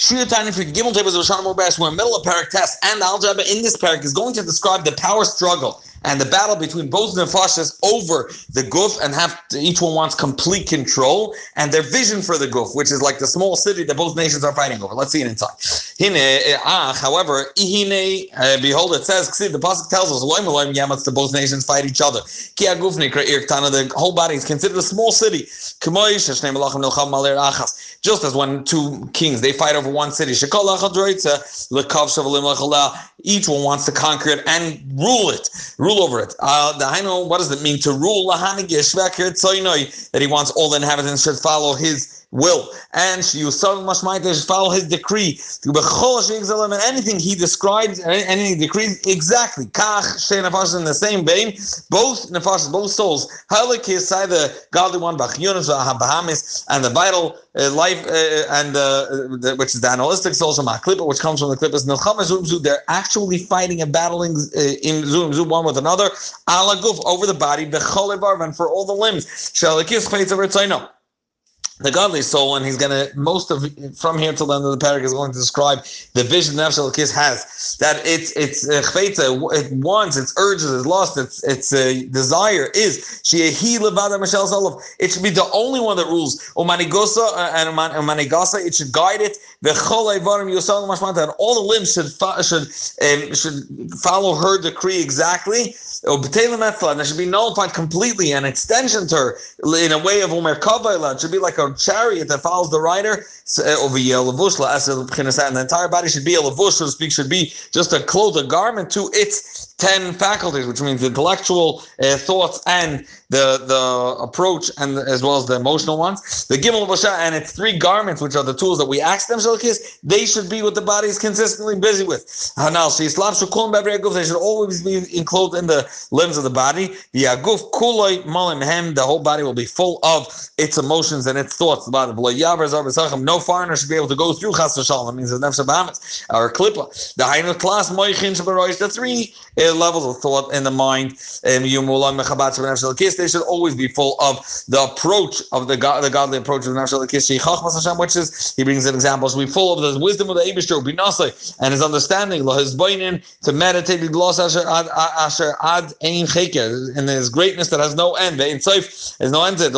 Shia Tani for Gimel Teves of Sharm We're in the middle of Parak Test, and Algebra in this Parak is going to describe the power struggle and the battle between both nefashas over the guf and have to, each one wants complete control and their vision for the guf, which is like the small city that both nations are fighting over. Let's see it inside. Eh, ah, however, eh, behold, it says the pasuk tells us yamas to both nations fight each other. The whole body is considered a small city. Just as when two kings they fight over one city, each one wants to conquer it and rule it, over it. Uh, I know what does it mean to rule? That he wants all the inhabitants should follow his will. And she should follow his decree. To and anything he describes, anything decrees, exactly. Kach, in the same vein, both nefashas, both souls, Halikis, the godly one, Bachyunas, Bahamis, and the vital uh, life, uh, and uh, the, which is the animalistic soul, Klipa, which comes from the Klippas, Nilchama they're actually fighting and battling uh, in Zoom one with another, Alaguf, over the body, Becholevar, and for all the limbs. Shalikis, over Tzayno the godly soul, and he's going to most of from here till the end of the paragraph is going to describe the vision the Nefesh Kiss has that it's it's uh, it wants, its urges, its lust, its its uh, desire is shehi levada Michelle Solov. It should be the only one that rules. Omanigosa uh, and Omanigasa. It should guide it. V'chol evarim yosal mashmata. And all the limbs should should um, should follow her decree exactly. And it should be nullified completely. An extension to her in a way of Omer Kavayla. It should be like a chariot that follows the rider. Uh, over Yelavushla, as the entire body should be a levush, so to speak, should be just a cloth, a garment to its ten faculties, which means intellectual uh, thoughts and the the approach, and as well as the emotional ones. The gimel vasha and its three garments, which are the tools that we ask them they should be what the body is consistently busy with. Hanal they should always be enclosed in the limbs of the body. The aguf kuloi malim hem, the whole body will be full of its emotions and its thoughts. The body, no foreigner should be able to go through chas v'shalom. That means the nefesh bahamas, our klippa. The hainu class moichin shabaroish. The three uh, levels of thought in the mind. Um, they should always be full of the approach of the God, the godly approach of the which is he brings an example. Should be full of the wisdom of the Eibushter, binasai, and his understanding. To meditate in his greatness that has no end. The insaif has no end to it.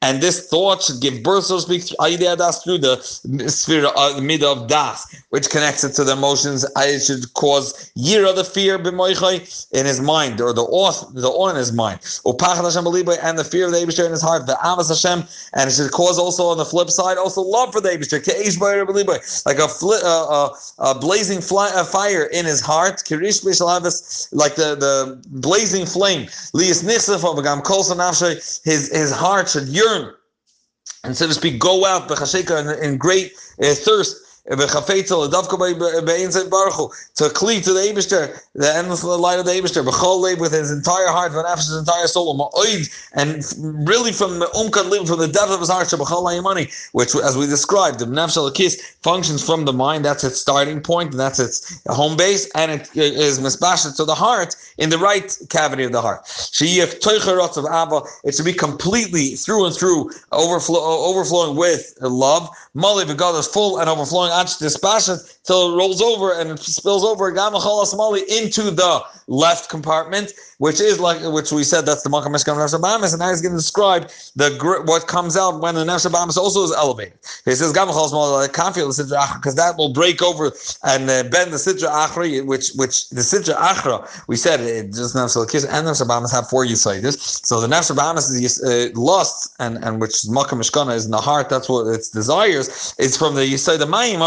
And this thought should give birth, so to speak, through the sphere of the mid of das, which connects it to the emotions. It should cause yira, the fear, in his mind, or the awe, the awe in his mind. And the fear of the Abishter in his heart, the Amas Hashem, and it should cause also on the flip side, also love for the Abishter, like a, fli- uh, uh, a blazing fly, uh, fire in his heart, like the, the blazing flame. His, his heart should yearn and so to speak, go out in, in great uh, thirst to cleave to the Abishter, the endless light of the Abishter, with his entire heart, with his entire soul, ma'oid, and really from the umkat live from the depth of his heart, which, as we described, the nafshal kiss functions from the mind. That's its starting point, and that's its home base, and it is misbashed to the heart in the right cavity of the heart. It should be completely through and through overflow, overflowing with love. Mali God is full and overflowing till it rolls over and it spills over. Into the left compartment, which is like which we said that's the Makkah Mishkan Nefesh Bahamas, and now he's going to describe the what comes out when the Nefesh Bahamas also is elevated. He says gam sitra because that will break over and uh, bend the Sitra Achra, which which the Sitra Achra we said it just Nefesh Kiss and Nefesh Bahamas have four Yisaitis. So the Nefesh Bahamas is uh, lust and and which Makkah Mishkan is in the heart. That's what its desires. It's from the Yisaid Mayim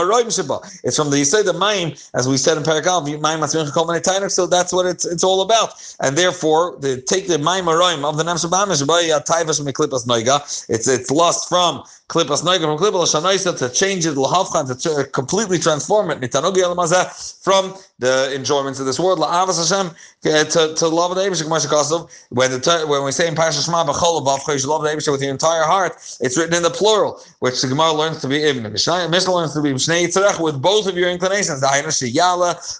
It's from the Yisaid Mayim, as we said in Parakal, Mayim So that's what it's it's all about. And therefore, the, take the Maimaroim of the Namsha Bamish, it's it's lost from Klippas Noiga from Klippas Shanoisa to change it, Lahavchan, to completely transform it, from the enjoyments of this world, La'avas Hashem, uh, to, to love the Abishah, when, the, when we say in Parashat Shema, you should love the Abishah with your entire heart, it's written in the plural, which the Gemara learns to be Ibn. Mishnah learns to be Mishnei Yitzarech, with both of your inclinations,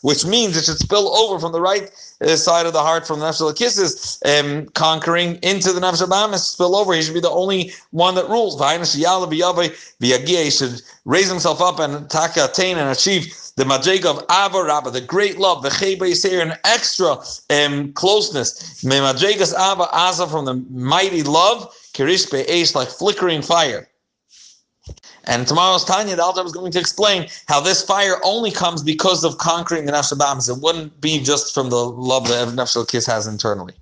which means it should spill over from the right uh, side of the heart from the Nefesh Kisses, um, conquering into the Nefesh spill over. He should be the only one that rules. Biyave Biyagia, he should raise himself up and taka attain and achieve the majig of Ava Rabba, the great love, the Cheba Yisir, an extra um, closeness. Me majigas Ava Asa from the mighty love, Kirish Be'esh, like flickering fire. And tomorrow's Tanya, the Alter is going to explain how this fire only comes because of conquering the Nefesh It wouldn't be just from the love that Nefesh Kiss has internally.